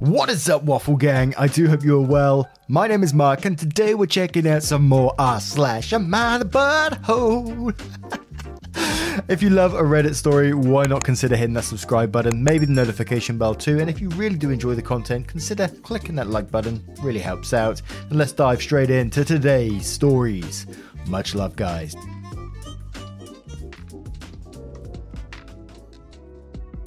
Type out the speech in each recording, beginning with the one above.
What is up, Waffle Gang? I do hope you're well. My name is Mark, and today we're checking out some more r slash am I the butthole? if you love a Reddit story, why not consider hitting that subscribe button, maybe the notification bell too, and if you really do enjoy the content, consider clicking that like button, really helps out. And let's dive straight into today's stories. Much love, guys.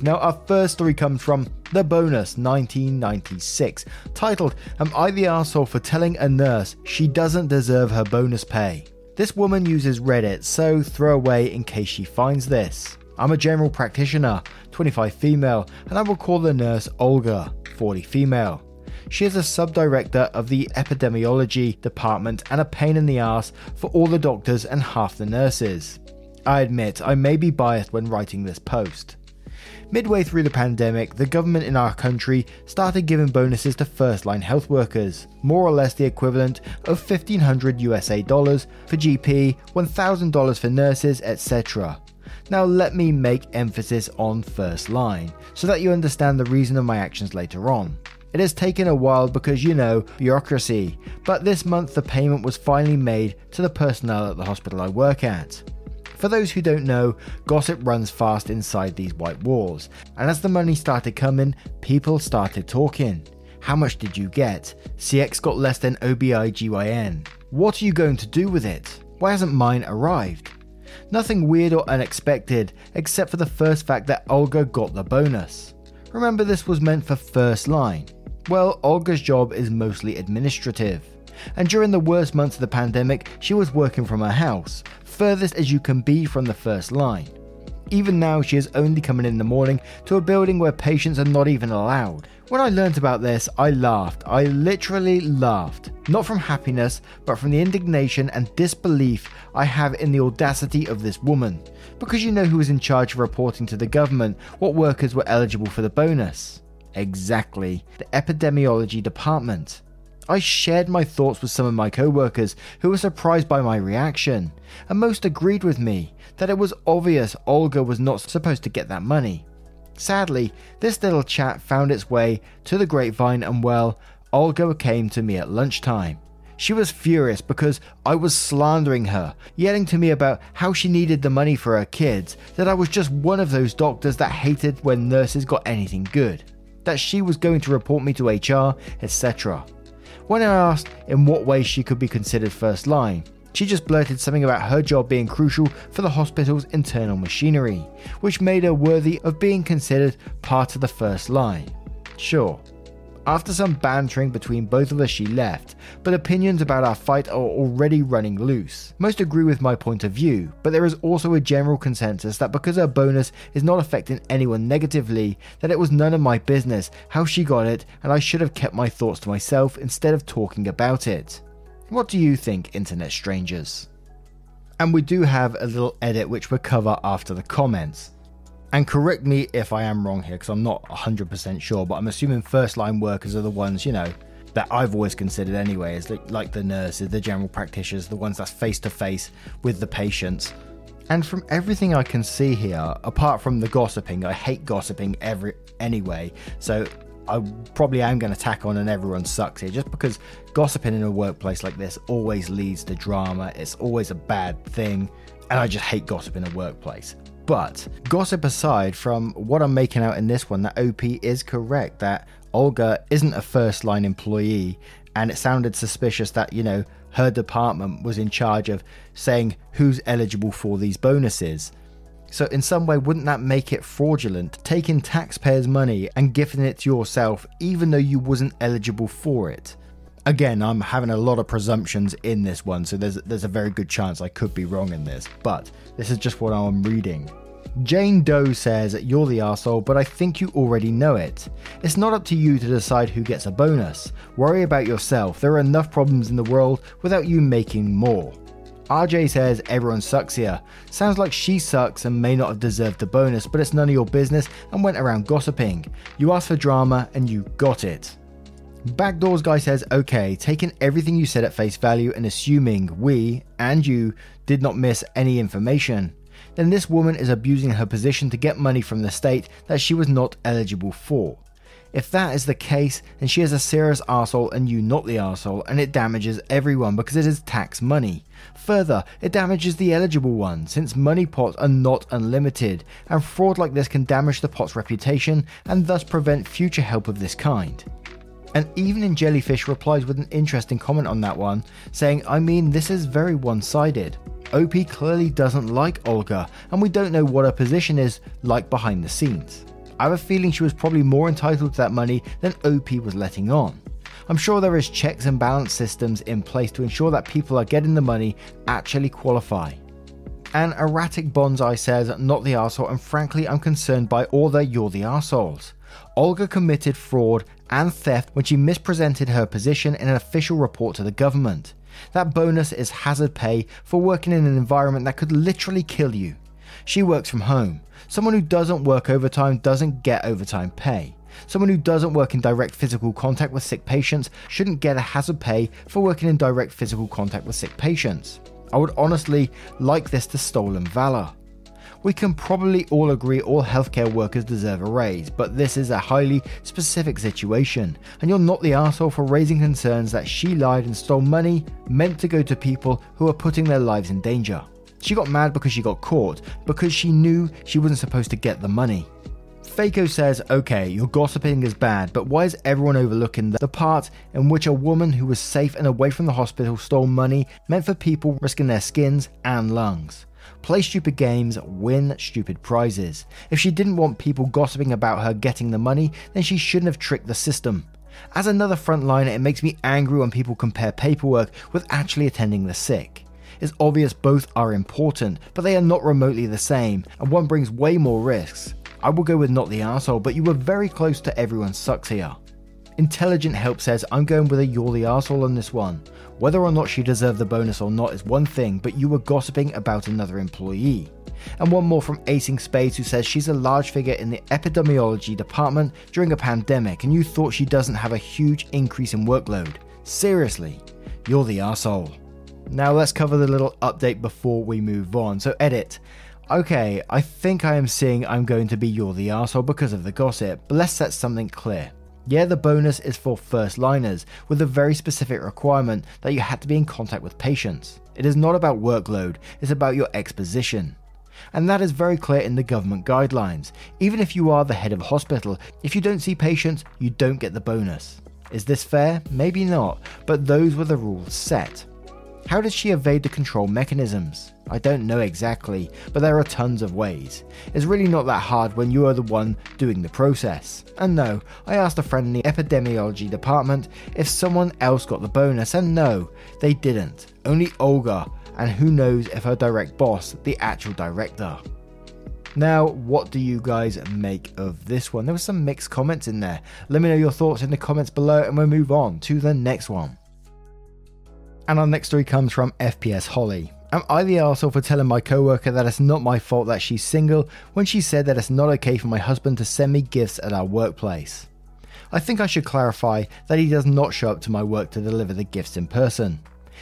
Now, our first story comes from The Bonus 1996, titled Am I the Asshole for telling a nurse she doesn't deserve her bonus pay? This woman uses Reddit, so throw away in case she finds this. I'm a general practitioner, 25 female, and I will call the nurse Olga, 40 female. She is a subdirector of the epidemiology department and a pain in the ass for all the doctors and half the nurses. I admit I may be biased when writing this post. Midway through the pandemic, the government in our country started giving bonuses to first line health workers, more or less the equivalent of 1500 USA dollars for GP, $1000 for nurses, etc. Now, let me make emphasis on first line, so that you understand the reason of my actions later on. It has taken a while because, you know, bureaucracy, but this month the payment was finally made to the personnel at the hospital I work at. For those who don't know, gossip runs fast inside these white walls, and as the money started coming, people started talking. How much did you get? CX got less than OB-GYN. What are you going to do with it? Why hasn't mine arrived? Nothing weird or unexpected, except for the first fact that Olga got the bonus. Remember, this was meant for first line. Well, Olga's job is mostly administrative. And during the worst months of the pandemic, she was working from her house, furthest as you can be from the first line. Even now, she is only coming in the morning to a building where patients are not even allowed. When I learnt about this, I laughed. I literally laughed. Not from happiness, but from the indignation and disbelief I have in the audacity of this woman. Because you know who was in charge of reporting to the government what workers were eligible for the bonus? Exactly, the epidemiology department. I shared my thoughts with some of my co workers who were surprised by my reaction, and most agreed with me that it was obvious Olga was not supposed to get that money. Sadly, this little chat found its way to the grapevine, and well, Olga came to me at lunchtime. She was furious because I was slandering her, yelling to me about how she needed the money for her kids, that I was just one of those doctors that hated when nurses got anything good, that she was going to report me to HR, etc. When I asked in what way she could be considered first line, she just blurted something about her job being crucial for the hospital's internal machinery, which made her worthy of being considered part of the first line. Sure. After some bantering between both of us, she left, but opinions about our fight are already running loose. Most agree with my point of view, but there is also a general consensus that because her bonus is not affecting anyone negatively, that it was none of my business how she got it, and I should have kept my thoughts to myself instead of talking about it. What do you think, internet strangers? And we do have a little edit which we'll cover after the comments. And correct me if I am wrong here, because I'm not 100% sure, but I'm assuming first line workers are the ones, you know, that I've always considered anyway, is like the nurses, the general practitioners, the ones that's face to face with the patients. And from everything I can see here, apart from the gossiping, I hate gossiping every anyway. So I probably am going to tack on and everyone sucks here, just because gossiping in a workplace like this always leads to drama. It's always a bad thing, and I just hate gossip in a workplace. But gossip aside, from what I'm making out in this one, that OP is correct that Olga isn't a first line employee, and it sounded suspicious that, you know, her department was in charge of saying who's eligible for these bonuses. So, in some way, wouldn't that make it fraudulent, taking taxpayers' money and gifting it to yourself even though you wasn't eligible for it? Again, I'm having a lot of presumptions in this one, so there's there's a very good chance I could be wrong in this, but this is just what I'm reading. Jane Doe says, You're the asshole, but I think you already know it. It's not up to you to decide who gets a bonus. Worry about yourself. There are enough problems in the world without you making more. RJ says everyone sucks here. Sounds like she sucks and may not have deserved the bonus, but it's none of your business and went around gossiping. You asked for drama and you got it. Backdoors guy says, okay, taking everything you said at face value and assuming we and you did not miss any information, then this woman is abusing her position to get money from the state that she was not eligible for. If that is the case, then she is a serious asshole and you not the asshole, and it damages everyone because it is tax money. Further, it damages the eligible one, since money pots are not unlimited, and fraud like this can damage the pot's reputation and thus prevent future help of this kind. And even in Jellyfish replies with an interesting comment on that one, saying, I mean, this is very one sided. OP clearly doesn't like Olga, and we don't know what her position is like behind the scenes. I have a feeling she was probably more entitled to that money than OP was letting on. I'm sure there is checks and balance systems in place to ensure that people are getting the money actually qualify. An erratic bonsai says, not the arsehole, and frankly, I'm concerned by all the you're the arseholes. Olga committed fraud and theft when she mispresented her position in an official report to the government. That bonus is hazard pay for working in an environment that could literally kill you. She works from home. Someone who doesn't work overtime doesn't get overtime pay. Someone who doesn't work in direct physical contact with sick patients shouldn't get a hazard pay for working in direct physical contact with sick patients. I would honestly like this to stolen valor. We can probably all agree all healthcare workers deserve a raise, but this is a highly specific situation, and you're not the asshole for raising concerns that she lied and stole money meant to go to people who are putting their lives in danger. She got mad because she got caught, because she knew she wasn't supposed to get the money. Faco says, okay, your gossiping is bad, but why is everyone overlooking the part in which a woman who was safe and away from the hospital stole money meant for people risking their skins and lungs? Play stupid games, win stupid prizes. If she didn't want people gossiping about her getting the money, then she shouldn't have tricked the system. As another frontliner, it makes me angry when people compare paperwork with actually attending the sick. It's obvious both are important, but they are not remotely the same, and one brings way more risks. I will go with not the asshole, but you were very close to everyone sucks here. Intelligent Help says, I'm going with a you're the asshole on this one. Whether or not she deserved the bonus or not is one thing, but you were gossiping about another employee. And one more from Acing Spades who says she's a large figure in the epidemiology department during a pandemic and you thought she doesn't have a huge increase in workload. Seriously, you're the asshole. Now let's cover the little update before we move on. So, edit. Okay, I think I am seeing I'm going to be You're the Arsehole because of the gossip, but let's set something clear. Yeah, the bonus is for first liners, with a very specific requirement that you had to be in contact with patients. It is not about workload, it's about your exposition. And that is very clear in the government guidelines. Even if you are the head of a hospital, if you don't see patients, you don't get the bonus. Is this fair? Maybe not, but those were the rules set. How does she evade the control mechanisms? I don't know exactly, but there are tons of ways. It's really not that hard when you are the one doing the process. And no, I asked a friend in the epidemiology department if someone else got the bonus, and no, they didn't. Only Olga, and who knows if her direct boss, the actual director. Now, what do you guys make of this one? There were some mixed comments in there. Let me know your thoughts in the comments below, and we'll move on to the next one. And our next story comes from FPS Holly. Am I the arsehole for telling my coworker that it's not my fault that she's single when she said that it's not okay for my husband to send me gifts at our workplace? I think I should clarify that he does not show up to my work to deliver the gifts in person.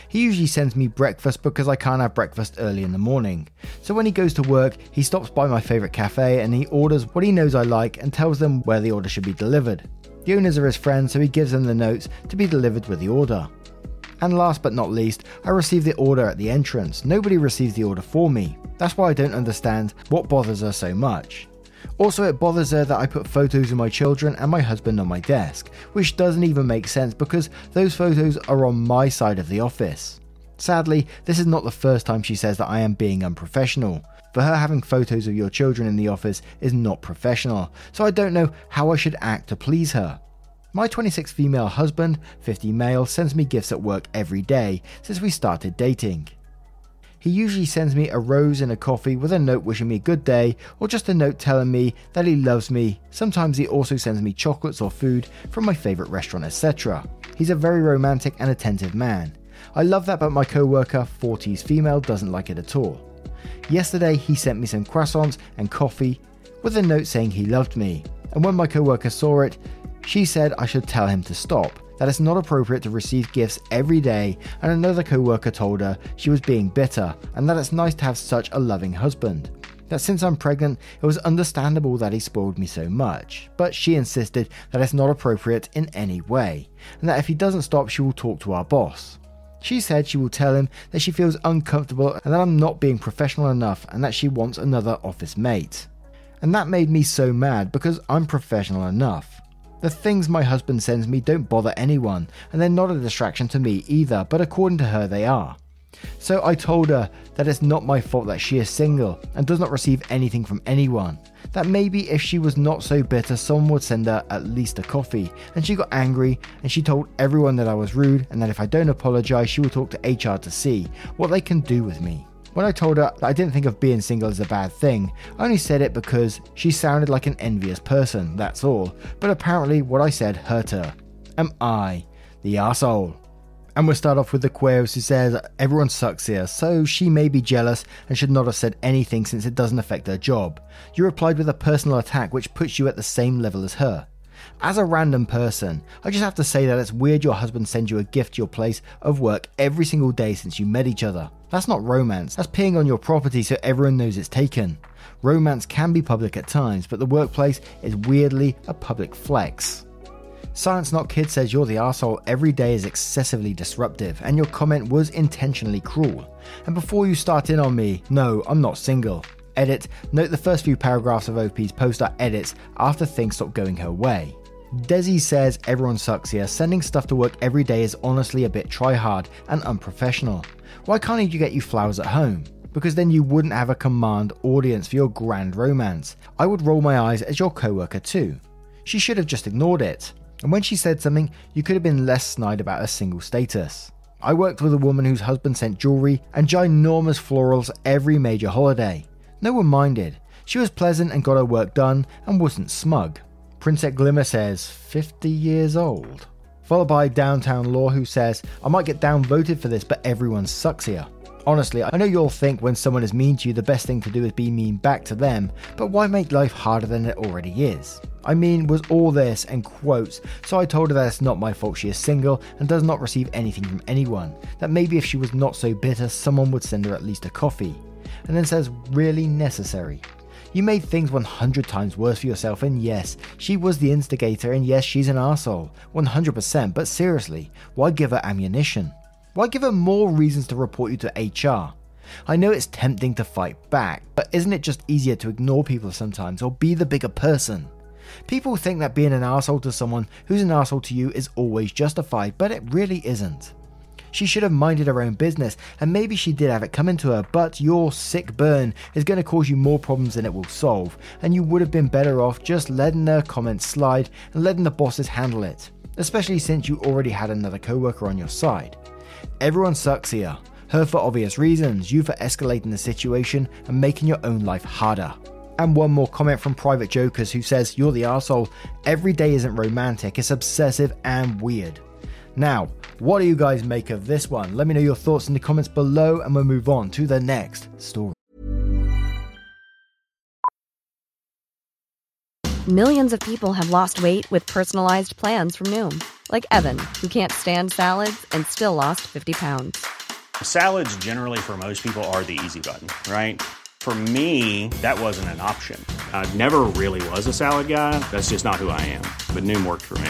He usually sends me breakfast because I can't have breakfast early in the morning. So when he goes to work, he stops by my favourite cafe and he orders what he knows I like and tells them where the order should be delivered. The owners are his friends, so he gives them the notes to be delivered with the order. And last but not least, I receive the order at the entrance. Nobody receives the order for me. That's why I don't understand what bothers her so much. Also, it bothers her that I put photos of my children and my husband on my desk, which doesn't even make sense because those photos are on my side of the office. Sadly, this is not the first time she says that I am being unprofessional. For her, having photos of your children in the office is not professional, so I don't know how I should act to please her. My 26 female husband, 50 male, sends me gifts at work every day since we started dating. He usually sends me a rose and a coffee with a note wishing me a good day or just a note telling me that he loves me. Sometimes he also sends me chocolates or food from my favourite restaurant, etc. He's a very romantic and attentive man. I love that, but my co worker, 40s female, doesn't like it at all. Yesterday, he sent me some croissants and coffee with a note saying he loved me. And when my co worker saw it, she said I should tell him to stop, that it's not appropriate to receive gifts every day, and another co worker told her she was being bitter, and that it's nice to have such a loving husband. That since I'm pregnant, it was understandable that he spoiled me so much, but she insisted that it's not appropriate in any way, and that if he doesn't stop, she will talk to our boss. She said she will tell him that she feels uncomfortable and that I'm not being professional enough and that she wants another office mate. And that made me so mad because I'm professional enough. The things my husband sends me don't bother anyone, and they're not a distraction to me either, but according to her, they are. So I told her that it's not my fault that she is single and does not receive anything from anyone. That maybe if she was not so bitter, someone would send her at least a coffee. And she got angry and she told everyone that I was rude and that if I don't apologize, she will talk to HR to see what they can do with me. When I told her I didn't think of being single as a bad thing, I only said it because she sounded like an envious person, that's all. But apparently, what I said hurt her. Am I the asshole? And we'll start off with the Queers who says everyone sucks here, so she may be jealous and should not have said anything since it doesn't affect her job. You replied with a personal attack which puts you at the same level as her. As a random person, I just have to say that it's weird your husband sends you a gift to your place of work every single day since you met each other. That's not romance, that's peeing on your property so everyone knows it's taken. Romance can be public at times, but the workplace is weirdly a public flex. Science Not Kid says you're the asshole every day is excessively disruptive, and your comment was intentionally cruel. And before you start in on me, no, I'm not single. Edit, note the first few paragraphs of OP's post are edits after things stop going her way. Desi says everyone sucks here. Sending stuff to work every day is honestly a bit try hard and unprofessional. Why can't you get you flowers at home? Because then you wouldn't have a command audience for your grand romance. I would roll my eyes as your coworker too. She should have just ignored it. And when she said something, you could have been less snide about her single status. I worked with a woman whose husband sent jewelry and ginormous florals every major holiday. No one minded. She was pleasant and got her work done and wasn't smug. Princess Glimmer says, 50 years old. Followed by Downtown Law, who says, I might get downvoted for this, but everyone sucks here. Honestly, I know you'll think when someone is mean to you, the best thing to do is be mean back to them, but why make life harder than it already is? I mean, was all this and quotes, so I told her that it's not my fault she is single and does not receive anything from anyone, that maybe if she was not so bitter, someone would send her at least a coffee. And then says, really necessary. You made things 100 times worse for yourself, and yes, she was the instigator, and yes, she's an asshole. 100%, but seriously, why give her ammunition? Why give her more reasons to report you to HR? I know it's tempting to fight back, but isn't it just easier to ignore people sometimes or be the bigger person? People think that being an asshole to someone who's an asshole to you is always justified, but it really isn't. She should have minded her own business, and maybe she did have it coming to her, but your sick burn is going to cause you more problems than it will solve, and you would have been better off just letting her comments slide and letting the bosses handle it, especially since you already had another coworker on your side. Everyone sucks here. Her for obvious reasons, you for escalating the situation and making your own life harder. And one more comment from Private Jokers who says, You're the asshole. Every day isn't romantic, it's obsessive and weird. Now, what do you guys make of this one? Let me know your thoughts in the comments below and we'll move on to the next story. Millions of people have lost weight with personalized plans from Noom, like Evan, who can't stand salads and still lost 50 pounds. Salads, generally, for most people, are the easy button, right? For me, that wasn't an option. I never really was a salad guy. That's just not who I am. But Noom worked for me.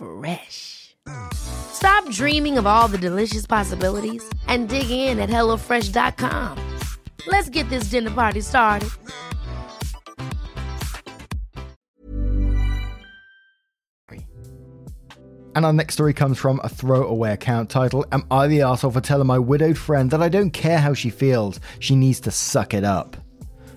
Fresh. Stop dreaming of all the delicious possibilities and dig in at HelloFresh.com. Let's get this dinner party started. And our next story comes from a throwaway account titled Am I the asshole for telling my widowed friend that I don't care how she feels? She needs to suck it up.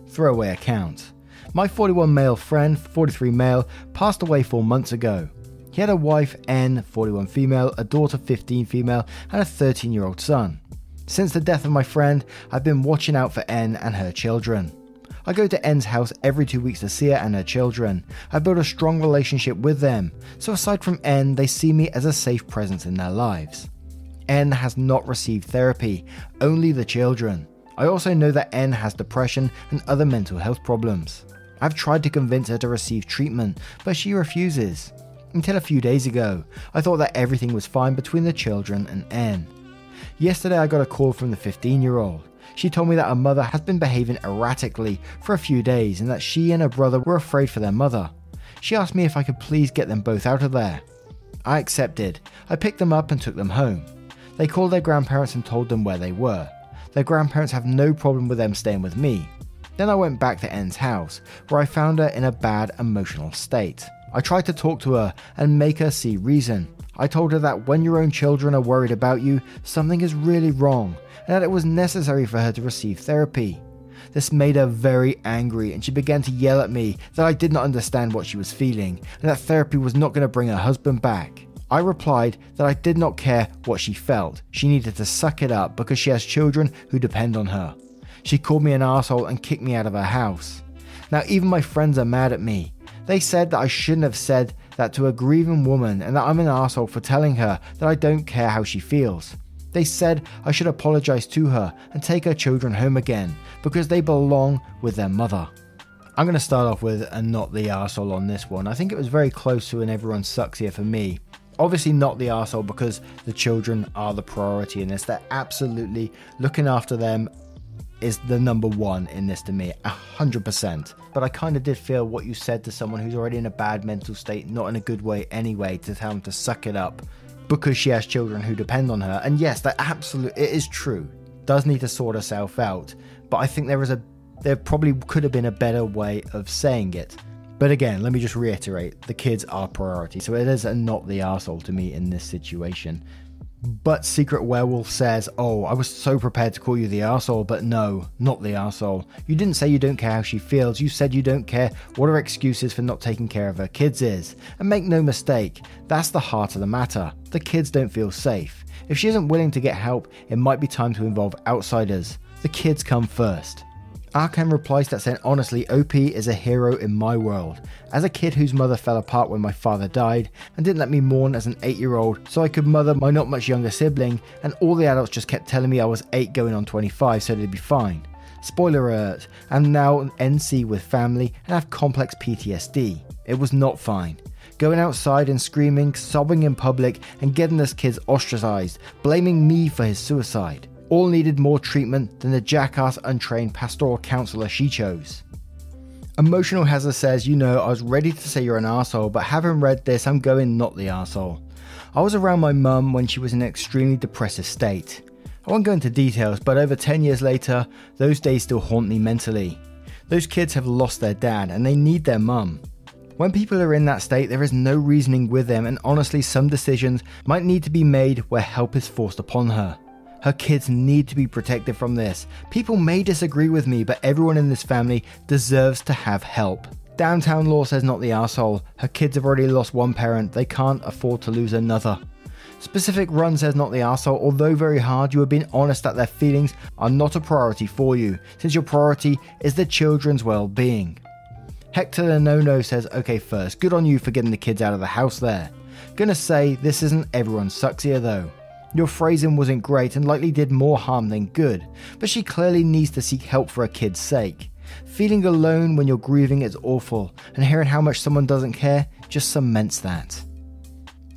Throwaway account. My 41 male friend, 43 male, passed away four months ago. He had a wife, N, 41 female, a daughter, 15 female, and a 13 year old son. Since the death of my friend, I've been watching out for N and her children. I go to N's house every two weeks to see her and her children. I build a strong relationship with them, so aside from N, they see me as a safe presence in their lives. N has not received therapy, only the children. I also know that N has depression and other mental health problems. I've tried to convince her to receive treatment, but she refuses. Until a few days ago, I thought that everything was fine between the children and Anne. Yesterday, I got a call from the 15 year old. She told me that her mother has been behaving erratically for a few days and that she and her brother were afraid for their mother. She asked me if I could please get them both out of there. I accepted. I picked them up and took them home. They called their grandparents and told them where they were. Their grandparents have no problem with them staying with me. Then I went back to N's house, where I found her in a bad emotional state. I tried to talk to her and make her see reason. I told her that when your own children are worried about you, something is really wrong, and that it was necessary for her to receive therapy. This made her very angry, and she began to yell at me that I did not understand what she was feeling, and that therapy was not going to bring her husband back. I replied that I did not care what she felt. She needed to suck it up because she has children who depend on her. She called me an asshole and kicked me out of her house. Now, even my friends are mad at me. They said that I shouldn't have said that to a grieving woman and that I'm an asshole for telling her that I don't care how she feels. They said I should apologize to her and take her children home again because they belong with their mother. I'm going to start off with a not the asshole on this one. I think it was very close to an everyone sucks here for me. Obviously, not the asshole because the children are the priority in this. They're absolutely looking after them is the number one in this to me, a hundred percent. But I kind of did feel what you said to someone who's already in a bad mental state, not in a good way anyway, to tell them to suck it up because she has children who depend on her. And yes, that absolutely it is true. Does need to sort herself out, but I think there is a there probably could have been a better way of saying it. But again, let me just reiterate: the kids are priority, so it is a not the asshole to me in this situation. But Secret Werewolf says, Oh, I was so prepared to call you the arsehole, but no, not the arsehole. You didn't say you don't care how she feels, you said you don't care what her excuse is for not taking care of her kids is. And make no mistake, that's the heart of the matter. The kids don't feel safe. If she isn't willing to get help, it might be time to involve outsiders. The kids come first. Arkham replies that saying, honestly, OP is a hero in my world. As a kid whose mother fell apart when my father died and didn't let me mourn as an 8 year old so I could mother my not much younger sibling, and all the adults just kept telling me I was 8 going on 25 so they'd be fine. Spoiler alert, I'm now an NC with family and have complex PTSD. It was not fine. Going outside and screaming, sobbing in public, and getting this kid ostracized, blaming me for his suicide all needed more treatment than the jackass untrained pastoral counselor she chose. Emotional Hazard says, You know, I was ready to say you're an asshole, but having read this, I'm going not the asshole. I was around my mum when she was in an extremely depressive state. I won't go into details, but over 10 years later, those days still haunt me mentally. Those kids have lost their dad and they need their mum. When people are in that state, there is no reasoning with them, and honestly, some decisions might need to be made where help is forced upon her. Her kids need to be protected from this. People may disagree with me, but everyone in this family deserves to have help. Downtown Law says not the asshole. Her kids have already lost one parent, they can't afford to lose another. Specific Run says not the asshole. Although very hard, you have been honest that their feelings are not a priority for you, since your priority is the children's well being. Hector the No No says, okay, first, good on you for getting the kids out of the house there. Gonna say, this isn't everyone sucks here though. Your phrasing wasn't great and likely did more harm than good, but she clearly needs to seek help for her kid's sake. Feeling alone when you're grieving is awful, and hearing how much someone doesn't care just cements that.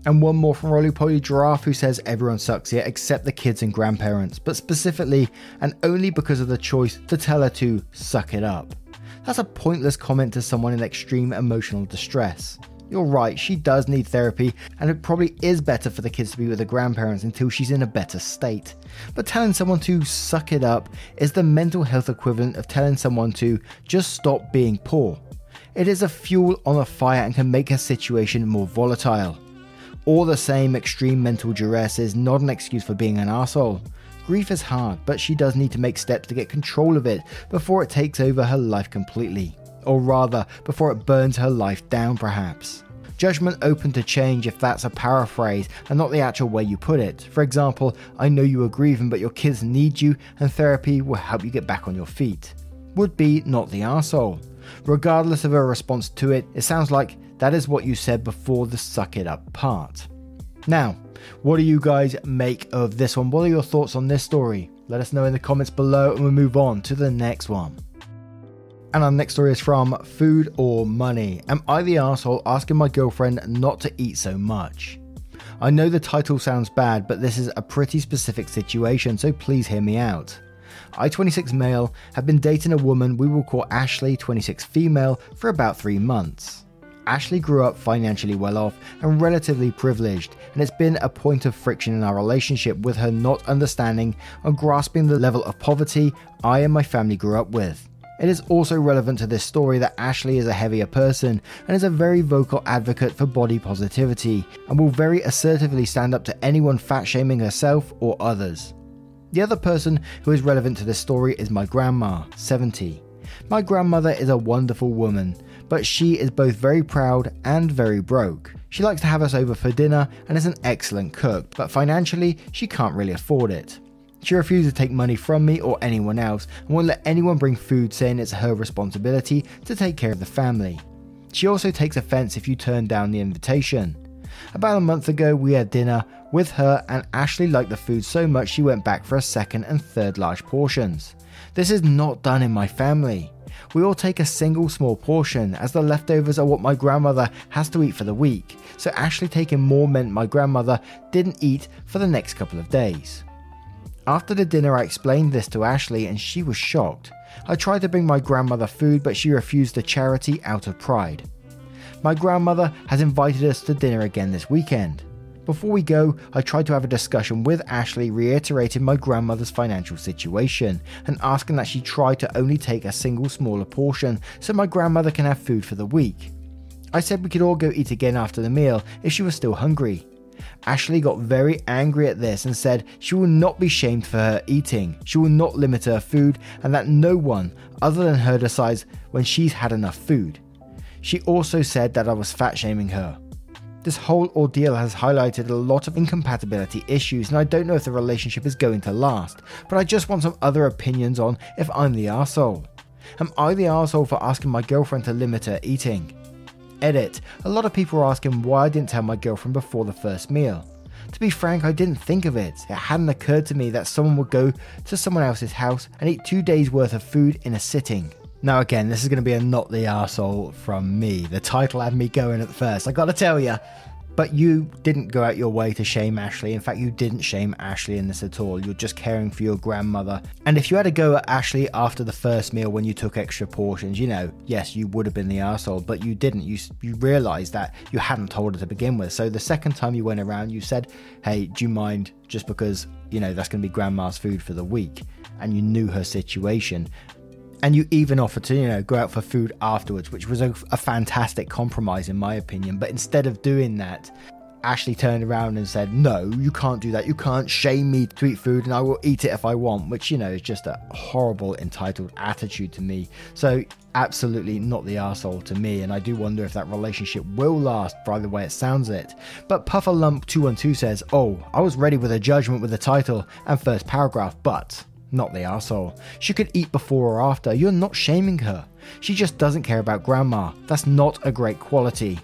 And one more from Roly Poly Giraffe who says everyone sucks here except the kids and grandparents, but specifically and only because of the choice to tell her to suck it up. That's a pointless comment to someone in extreme emotional distress. You're right, she does need therapy, and it probably is better for the kids to be with the grandparents until she's in a better state. But telling someone to suck it up is the mental health equivalent of telling someone to just stop being poor. It is a fuel on a fire and can make her situation more volatile. All the same, extreme mental duress is not an excuse for being an asshole. Grief is hard, but she does need to make steps to get control of it before it takes over her life completely. Or rather, before it burns her life down, perhaps. Judgment open to change if that's a paraphrase and not the actual way you put it. For example, I know you are grieving, but your kids need you, and therapy will help you get back on your feet. Would be not the asshole. Regardless of her response to it, it sounds like that is what you said before the suck it up part. Now, what do you guys make of this one? What are your thoughts on this story? Let us know in the comments below and we'll move on to the next one. And our next story is from Food or Money. Am I the asshole asking my girlfriend not to eat so much? I know the title sounds bad, but this is a pretty specific situation, so please hear me out. I, 26 male, have been dating a woman we will call Ashley, 26 female, for about three months. Ashley grew up financially well off and relatively privileged, and it's been a point of friction in our relationship with her not understanding or grasping the level of poverty I and my family grew up with. It is also relevant to this story that Ashley is a heavier person and is a very vocal advocate for body positivity and will very assertively stand up to anyone fat shaming herself or others. The other person who is relevant to this story is my grandma, 70. My grandmother is a wonderful woman, but she is both very proud and very broke. She likes to have us over for dinner and is an excellent cook, but financially, she can't really afford it. She refuses to take money from me or anyone else and won't let anyone bring food, saying it's her responsibility to take care of the family. She also takes offense if you turn down the invitation. About a month ago, we had dinner with her, and Ashley liked the food so much she went back for a second and third large portions. This is not done in my family. We all take a single small portion, as the leftovers are what my grandmother has to eat for the week, so Ashley taking more meant my grandmother didn't eat for the next couple of days. After the dinner, I explained this to Ashley, and she was shocked. I tried to bring my grandmother food, but she refused the charity out of pride. My grandmother has invited us to dinner again this weekend. Before we go, I tried to have a discussion with Ashley, reiterating my grandmother's financial situation and asking that she try to only take a single smaller portion so my grandmother can have food for the week. I said we could all go eat again after the meal if she was still hungry. Ashley got very angry at this and said she will not be shamed for her eating, she will not limit her food, and that no one other than her decides when she's had enough food. She also said that I was fat shaming her. This whole ordeal has highlighted a lot of incompatibility issues, and I don't know if the relationship is going to last, but I just want some other opinions on if I'm the arsehole. Am I the arsehole for asking my girlfriend to limit her eating? Edit. A lot of people are asking why I didn't tell my girlfriend before the first meal. To be frank, I didn't think of it. It hadn't occurred to me that someone would go to someone else's house and eat two days worth of food in a sitting. Now, again, this is going to be a not the arsehole from me. The title had me going at first, I gotta tell you. But you didn't go out your way to shame Ashley. In fact, you didn't shame Ashley in this at all. You're just caring for your grandmother. And if you had to go at Ashley after the first meal when you took extra portions, you know, yes, you would have been the asshole, but you didn't. You you realized that you hadn't told her to begin with. So the second time you went around, you said, "Hey, do you mind just because you know that's going to be grandma's food for the week?" And you knew her situation and you even offered to you know go out for food afterwards which was a, a, fantastic compromise in my opinion. But instead of doing that ashley turned around and said no you can't do that. You can't shame me to eat food and i will eat it if i want which you know is just a horrible entitled attitude to me. So absolutely not the asshole to me and i do wonder if that relationship will last by the way it sounds it. But puffer lump 212 says oh i was ready with a judgment with the title and first paragraph but not the asshole. She could eat before or after. You're not shaming her. She just doesn't care about grandma. That's not a great quality.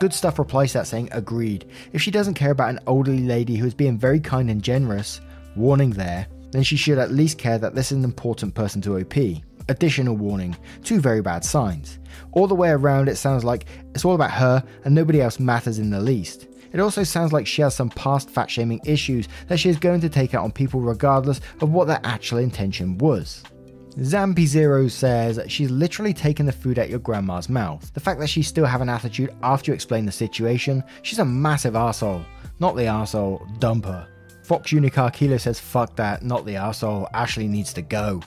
Good Stuff replies that saying, agreed. If she doesn't care about an elderly lady who is being very kind and generous, warning there, then she should at least care that this is an important person to OP. Additional warning, two very bad signs. All the way around, it sounds like it's all about her and nobody else matters in the least. It also sounds like she has some past fat shaming issues that she is going to take out on people regardless of what their actual intention was. Zampy Zero says she's literally taken the food out your grandma's mouth. The fact that she still have an attitude after you explain the situation, she's a massive asshole. Not the asshole, dump her. Fox Unicar Kilo says fuck that, not the asshole, Ashley needs to go.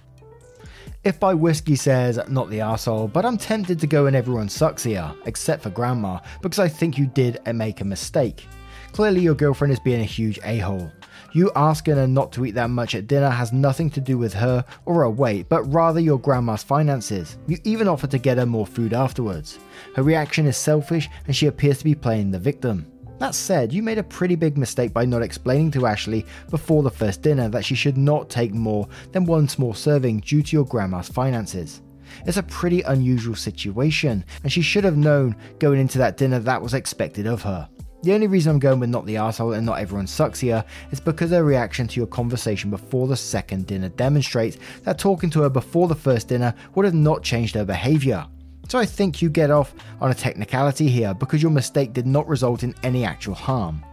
If by whiskey says not the asshole, but I'm tempted to go and everyone sucks here, except for grandma, because I think you did make a mistake. Clearly your girlfriend is being a huge a-hole. You asking her not to eat that much at dinner has nothing to do with her or her weight, but rather your grandma's finances. You even offer to get her more food afterwards. Her reaction is selfish and she appears to be playing the victim. That said, you made a pretty big mistake by not explaining to Ashley before the first dinner that she should not take more than one small serving due to your grandma's finances. It's a pretty unusual situation, and she should have known going into that dinner that was expected of her. The only reason I'm going with not the asshole and not everyone sucks here is because her reaction to your conversation before the second dinner demonstrates that talking to her before the first dinner would have not changed her behaviour. So I think you get off on a technicality here because your mistake did not result in any actual harm.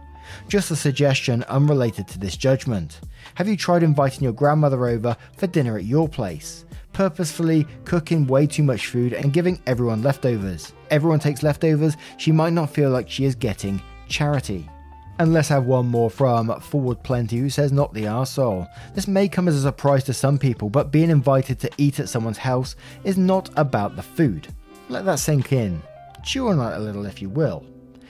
Just a suggestion unrelated to this judgment. Have you tried inviting your grandmother over for dinner at your place? Purposefully cooking way too much food and giving everyone leftovers. Everyone takes leftovers, she might not feel like she is getting charity. And let's have one more from Forward Plenty who says not the arsehole. This may come as a surprise to some people, but being invited to eat at someone's house is not about the food. Let that sink in. Chew on that a little if you will.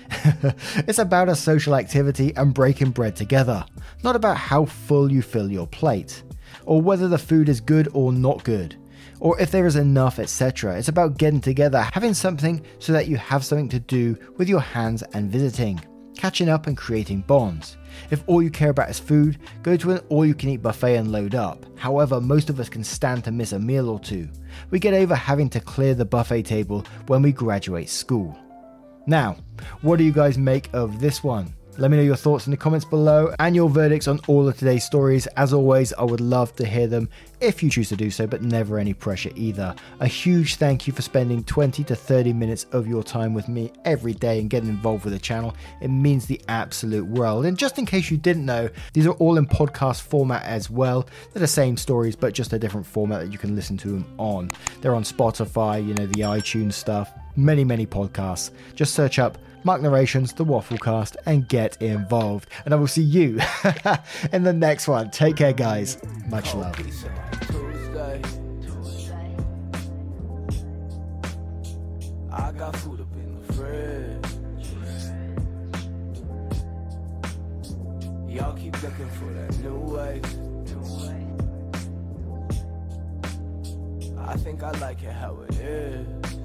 it's about a social activity and breaking bread together, not about how full you fill your plate, or whether the food is good or not good, or if there is enough, etc. It's about getting together, having something so that you have something to do with your hands and visiting, catching up and creating bonds. If all you care about is food, go to an all you can eat buffet and load up. However, most of us can stand to miss a meal or two. We get over having to clear the buffet table when we graduate school. Now, what do you guys make of this one? Let me know your thoughts in the comments below and your verdicts on all of today's stories. As always, I would love to hear them if you choose to do so, but never any pressure either. A huge thank you for spending 20 to 30 minutes of your time with me every day and getting involved with the channel. It means the absolute world. And just in case you didn't know, these are all in podcast format as well. They're the same stories, but just a different format that you can listen to them on. They're on Spotify, you know, the iTunes stuff, many, many podcasts. Just search up Mark Narrations, The Wafflecast, and get involved. And I will see you in the next one. Take care, guys. Much love. I got food up in the fridge. Y'all keep looking for that new way. I think I like it how it is.